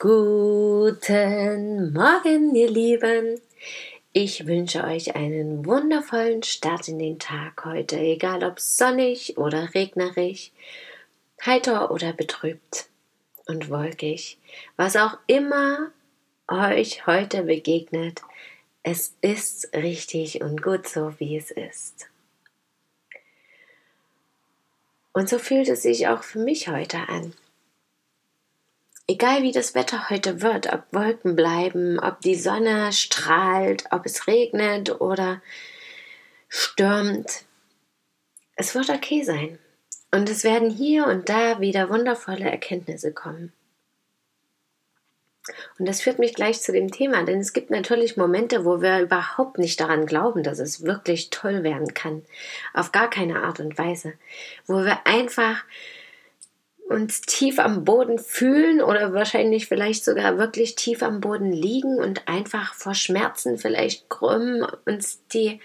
Guten Morgen, ihr Lieben. Ich wünsche euch einen wundervollen Start in den Tag heute, egal ob sonnig oder regnerisch, heiter oder betrübt und wolkig, was auch immer euch heute begegnet, es ist richtig und gut so, wie es ist. Und so fühlt es sich auch für mich heute an. Egal wie das Wetter heute wird, ob Wolken bleiben, ob die Sonne strahlt, ob es regnet oder stürmt, es wird okay sein. Und es werden hier und da wieder wundervolle Erkenntnisse kommen. Und das führt mich gleich zu dem Thema, denn es gibt natürlich Momente, wo wir überhaupt nicht daran glauben, dass es wirklich toll werden kann. Auf gar keine Art und Weise. Wo wir einfach uns tief am Boden fühlen oder wahrscheinlich vielleicht sogar wirklich tief am Boden liegen und einfach vor Schmerzen vielleicht krümmen, uns die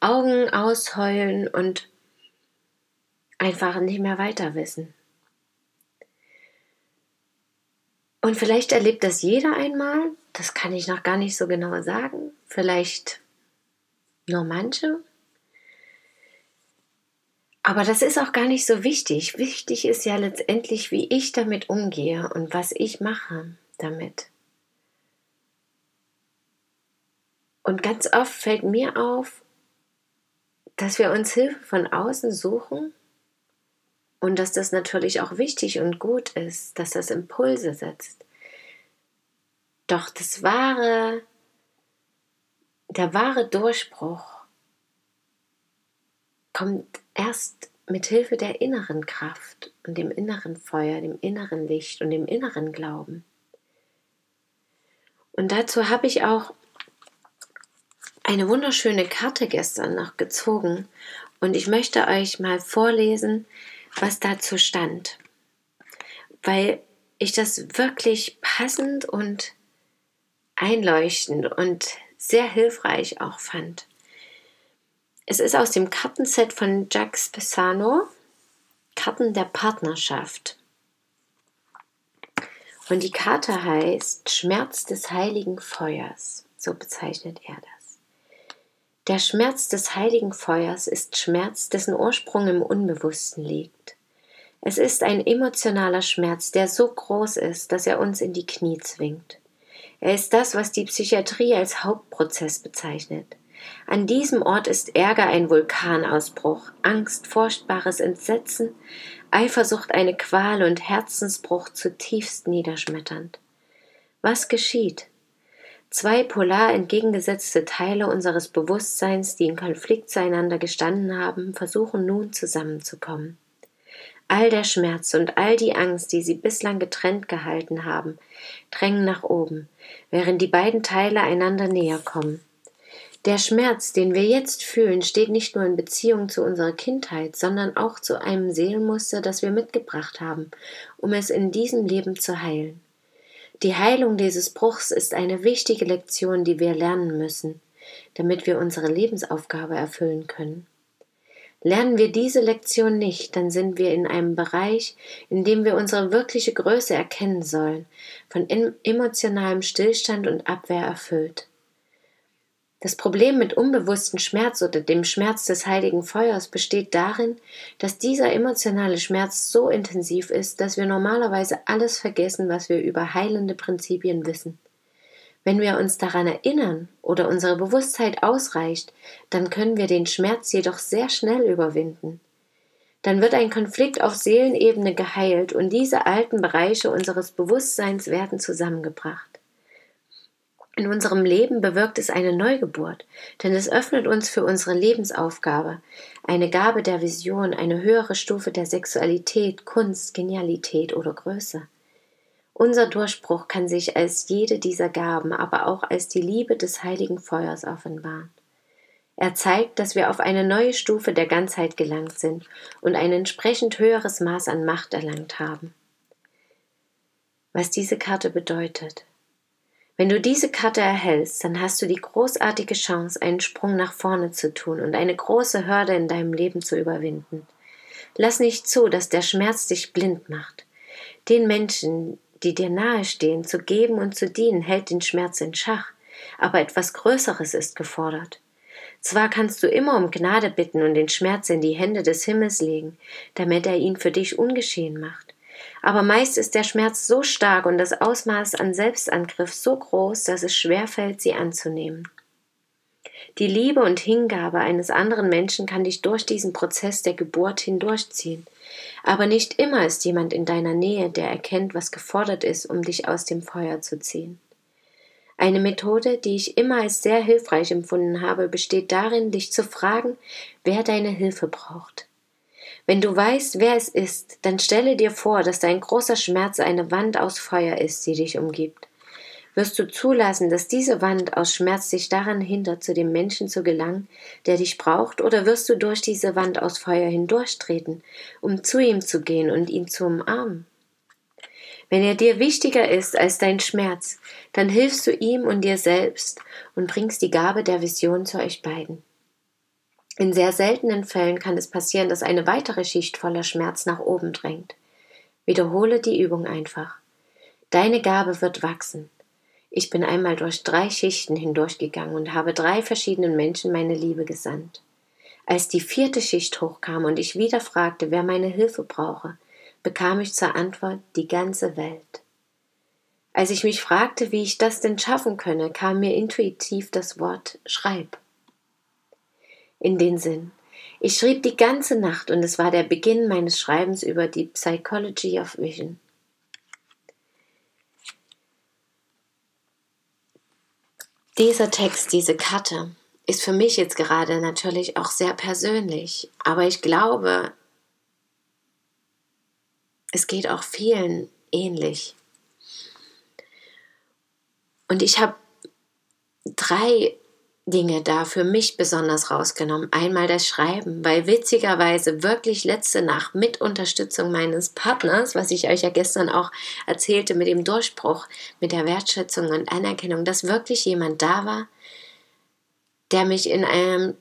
Augen ausheulen und einfach nicht mehr weiter wissen. Und vielleicht erlebt das jeder einmal, das kann ich noch gar nicht so genau sagen, vielleicht nur manche. Aber das ist auch gar nicht so wichtig. Wichtig ist ja letztendlich, wie ich damit umgehe und was ich mache damit. Und ganz oft fällt mir auf, dass wir uns Hilfe von außen suchen und dass das natürlich auch wichtig und gut ist, dass das Impulse setzt. Doch das wahre, der wahre Durchbruch kommt erst mit Hilfe der inneren Kraft und dem inneren Feuer, dem inneren Licht und dem inneren Glauben. Und dazu habe ich auch eine wunderschöne Karte gestern noch gezogen und ich möchte euch mal vorlesen, was dazu stand, weil ich das wirklich passend und einleuchtend und sehr hilfreich auch fand. Es ist aus dem Kartenset von Jacques Pisano, Karten der Partnerschaft. Und die Karte heißt Schmerz des heiligen Feuers, so bezeichnet er das. Der Schmerz des heiligen Feuers ist Schmerz, dessen Ursprung im Unbewussten liegt. Es ist ein emotionaler Schmerz, der so groß ist, dass er uns in die Knie zwingt. Er ist das, was die Psychiatrie als Hauptprozess bezeichnet. An diesem Ort ist Ärger ein Vulkanausbruch, Angst furchtbares Entsetzen, Eifersucht eine Qual und Herzensbruch zutiefst niederschmetternd. Was geschieht? Zwei polar entgegengesetzte Teile unseres Bewusstseins, die in Konflikt zueinander gestanden haben, versuchen nun zusammenzukommen. All der Schmerz und all die Angst, die sie bislang getrennt gehalten haben, drängen nach oben, während die beiden Teile einander näher kommen. Der Schmerz, den wir jetzt fühlen, steht nicht nur in Beziehung zu unserer Kindheit, sondern auch zu einem Seelenmuster, das wir mitgebracht haben, um es in diesem Leben zu heilen. Die Heilung dieses Bruchs ist eine wichtige Lektion, die wir lernen müssen, damit wir unsere Lebensaufgabe erfüllen können. Lernen wir diese Lektion nicht, dann sind wir in einem Bereich, in dem wir unsere wirkliche Größe erkennen sollen, von emotionalem Stillstand und Abwehr erfüllt. Das Problem mit unbewusstem Schmerz oder dem Schmerz des heiligen Feuers besteht darin, dass dieser emotionale Schmerz so intensiv ist, dass wir normalerweise alles vergessen, was wir über heilende Prinzipien wissen. Wenn wir uns daran erinnern oder unsere Bewusstheit ausreicht, dann können wir den Schmerz jedoch sehr schnell überwinden. Dann wird ein Konflikt auf Seelenebene geheilt und diese alten Bereiche unseres Bewusstseins werden zusammengebracht. In unserem Leben bewirkt es eine Neugeburt, denn es öffnet uns für unsere Lebensaufgabe, eine Gabe der Vision, eine höhere Stufe der Sexualität, Kunst, Genialität oder Größe. Unser Durchbruch kann sich als jede dieser Gaben, aber auch als die Liebe des heiligen Feuers offenbaren. Er zeigt, dass wir auf eine neue Stufe der Ganzheit gelangt sind und ein entsprechend höheres Maß an Macht erlangt haben. Was diese Karte bedeutet. Wenn du diese Karte erhältst, dann hast du die großartige Chance, einen Sprung nach vorne zu tun und eine große Hürde in deinem Leben zu überwinden. Lass nicht zu, dass der Schmerz dich blind macht. Den Menschen, die dir nahestehen, zu geben und zu dienen, hält den Schmerz in Schach, aber etwas Größeres ist gefordert. Zwar kannst du immer um Gnade bitten und den Schmerz in die Hände des Himmels legen, damit er ihn für dich ungeschehen macht. Aber meist ist der Schmerz so stark und das Ausmaß an Selbstangriff so groß, dass es schwer fällt, sie anzunehmen. Die Liebe und Hingabe eines anderen Menschen kann dich durch diesen Prozess der Geburt hindurchziehen. Aber nicht immer ist jemand in deiner Nähe, der erkennt, was gefordert ist, um dich aus dem Feuer zu ziehen. Eine Methode, die ich immer als sehr hilfreich empfunden habe, besteht darin, dich zu fragen, wer deine Hilfe braucht. Wenn du weißt, wer es ist, dann stelle dir vor, dass dein großer Schmerz eine Wand aus Feuer ist, die dich umgibt. Wirst du zulassen, dass diese Wand aus Schmerz dich daran hindert, zu dem Menschen zu gelangen, der dich braucht, oder wirst du durch diese Wand aus Feuer hindurchtreten, um zu ihm zu gehen und ihn zu umarmen? Wenn er dir wichtiger ist als dein Schmerz, dann hilfst du ihm und dir selbst und bringst die Gabe der Vision zu euch beiden. In sehr seltenen Fällen kann es passieren, dass eine weitere Schicht voller Schmerz nach oben drängt. Wiederhole die Übung einfach. Deine Gabe wird wachsen. Ich bin einmal durch drei Schichten hindurchgegangen und habe drei verschiedenen Menschen meine Liebe gesandt. Als die vierte Schicht hochkam und ich wieder fragte, wer meine Hilfe brauche, bekam ich zur Antwort die ganze Welt. Als ich mich fragte, wie ich das denn schaffen könne, kam mir intuitiv das Wort Schreib. In den Sinn. Ich schrieb die ganze Nacht und es war der Beginn meines Schreibens über die Psychology of Vision. Dieser Text, diese Karte, ist für mich jetzt gerade natürlich auch sehr persönlich, aber ich glaube, es geht auch vielen ähnlich. Und ich habe drei Dinge da für mich besonders rausgenommen. Einmal das Schreiben, weil witzigerweise wirklich letzte Nacht mit Unterstützung meines Partners, was ich euch ja gestern auch erzählte mit dem Durchbruch, mit der Wertschätzung und Anerkennung, dass wirklich jemand da war, der mich in einem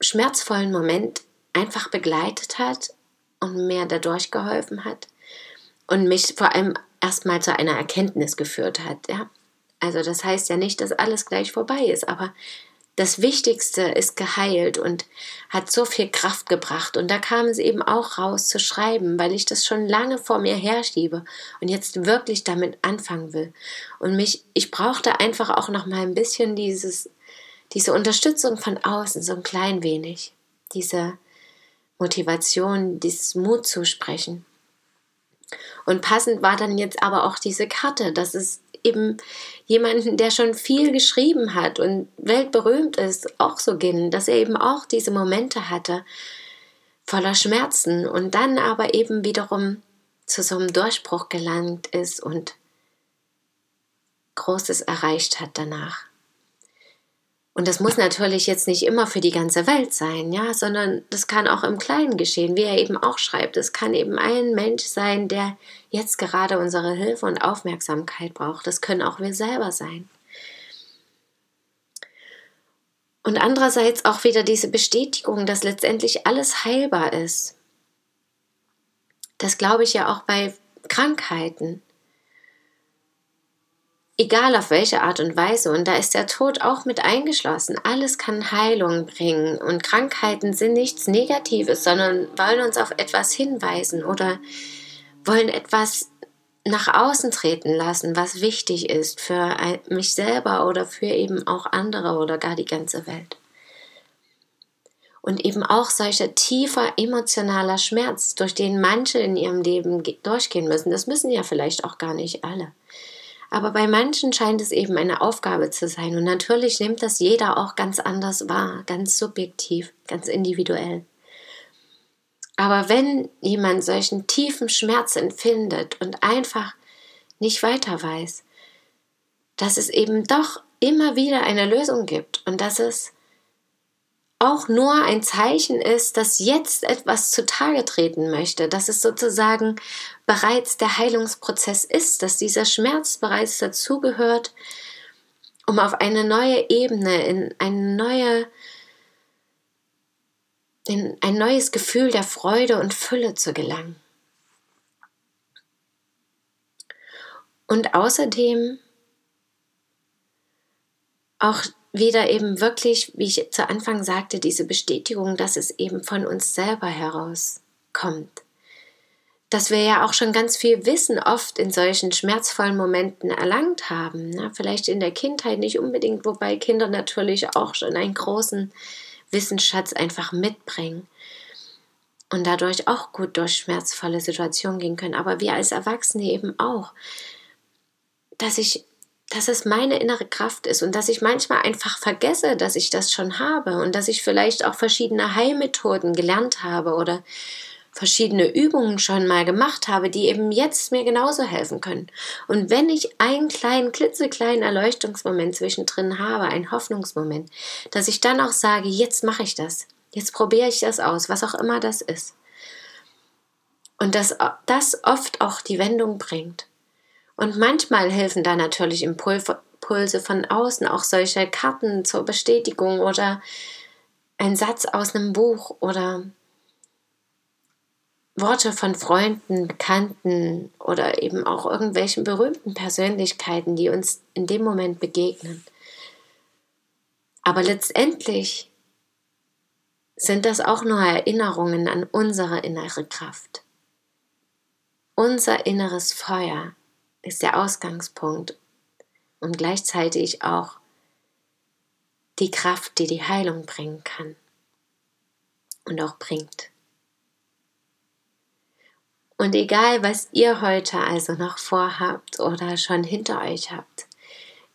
schmerzvollen Moment einfach begleitet hat und mir dadurch geholfen hat und mich vor allem erstmal zu einer Erkenntnis geführt hat. Ja? Also das heißt ja nicht, dass alles gleich vorbei ist, aber das Wichtigste ist geheilt und hat so viel Kraft gebracht. Und da kam es eben auch raus zu schreiben, weil ich das schon lange vor mir herschiebe und jetzt wirklich damit anfangen will. Und mich, ich brauchte einfach auch noch mal ein bisschen dieses, diese Unterstützung von außen, so ein klein wenig. Diese Motivation, dieses Mut zu sprechen. Und passend war dann jetzt aber auch diese Karte, dass es eben jemanden, der schon viel geschrieben hat und weltberühmt ist, auch so ging, dass er eben auch diese Momente hatte voller Schmerzen und dann aber eben wiederum zu so einem Durchbruch gelangt ist und Großes erreicht hat danach. Und das muss natürlich jetzt nicht immer für die ganze Welt sein, ja, sondern das kann auch im Kleinen geschehen, wie er eben auch schreibt. Es kann eben ein Mensch sein, der jetzt gerade unsere Hilfe und Aufmerksamkeit braucht. Das können auch wir selber sein. Und andererseits auch wieder diese Bestätigung, dass letztendlich alles heilbar ist. Das glaube ich ja auch bei Krankheiten egal auf welche Art und Weise. Und da ist der Tod auch mit eingeschlossen. Alles kann Heilung bringen. Und Krankheiten sind nichts Negatives, sondern wollen uns auf etwas hinweisen oder wollen etwas nach außen treten lassen, was wichtig ist für mich selber oder für eben auch andere oder gar die ganze Welt. Und eben auch solcher tiefer emotionaler Schmerz, durch den manche in ihrem Leben durchgehen müssen. Das müssen ja vielleicht auch gar nicht alle. Aber bei manchen scheint es eben eine Aufgabe zu sein. Und natürlich nimmt das jeder auch ganz anders wahr, ganz subjektiv, ganz individuell. Aber wenn jemand solchen tiefen Schmerz empfindet und einfach nicht weiter weiß, dass es eben doch immer wieder eine Lösung gibt und dass es auch nur ein Zeichen ist, dass jetzt etwas zutage treten möchte, dass es sozusagen bereits der Heilungsprozess ist, dass dieser Schmerz bereits dazugehört, um auf eine neue Ebene, in eine neue, in ein neues Gefühl der Freude und Fülle zu gelangen. Und außerdem auch wieder eben wirklich, wie ich zu Anfang sagte, diese Bestätigung, dass es eben von uns selber herauskommt. Dass wir ja auch schon ganz viel Wissen oft in solchen schmerzvollen Momenten erlangt haben. Ne? Vielleicht in der Kindheit nicht unbedingt, wobei Kinder natürlich auch schon einen großen Wissensschatz einfach mitbringen und dadurch auch gut durch schmerzvolle Situationen gehen können. Aber wir als Erwachsene eben auch. Dass ich dass es meine innere Kraft ist und dass ich manchmal einfach vergesse, dass ich das schon habe und dass ich vielleicht auch verschiedene Heilmethoden gelernt habe oder verschiedene Übungen schon mal gemacht habe, die eben jetzt mir genauso helfen können. Und wenn ich einen kleinen, klitzekleinen Erleuchtungsmoment zwischendrin habe, einen Hoffnungsmoment, dass ich dann auch sage, jetzt mache ich das, jetzt probiere ich das aus, was auch immer das ist. Und dass das oft auch die Wendung bringt. Und manchmal helfen da natürlich Impulse von außen, auch solche Karten zur Bestätigung oder ein Satz aus einem Buch oder Worte von Freunden, Bekannten oder eben auch irgendwelchen berühmten Persönlichkeiten, die uns in dem Moment begegnen. Aber letztendlich sind das auch nur Erinnerungen an unsere innere Kraft, unser inneres Feuer, ist der Ausgangspunkt und gleichzeitig auch die Kraft, die die Heilung bringen kann und auch bringt. Und egal, was ihr heute also noch vorhabt oder schon hinter euch habt,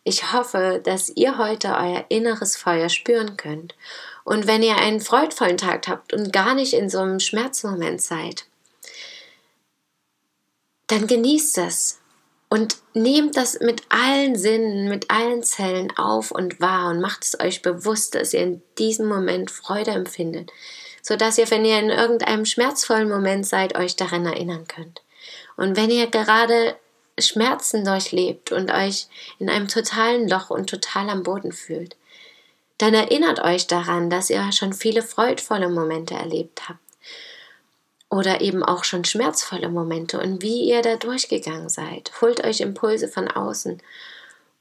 ich hoffe, dass ihr heute euer inneres Feuer spüren könnt. Und wenn ihr einen freudvollen Tag habt und gar nicht in so einem Schmerzmoment seid, dann genießt es und nehmt das mit allen Sinnen, mit allen Zellen auf und wahr und macht es euch bewusst, dass ihr in diesem Moment Freude empfindet, sodass ihr, wenn ihr in irgendeinem schmerzvollen Moment seid, euch daran erinnern könnt. Und wenn ihr gerade Schmerzen durchlebt und euch in einem totalen Loch und total am Boden fühlt, dann erinnert euch daran, dass ihr schon viele freudvolle Momente erlebt habt oder eben auch schon schmerzvolle Momente und wie ihr da durchgegangen seid. Holt euch Impulse von außen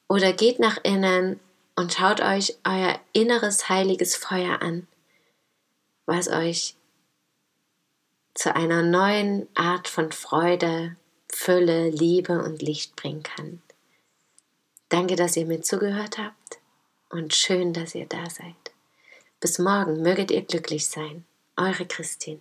oder geht nach innen und schaut euch euer inneres heiliges Feuer an, was euch zu einer neuen Art von Freude, Fülle, Liebe und Licht bringen kann. Danke, dass ihr mir zugehört habt und schön, dass ihr da seid. Bis morgen möget ihr glücklich sein. Eure Christine.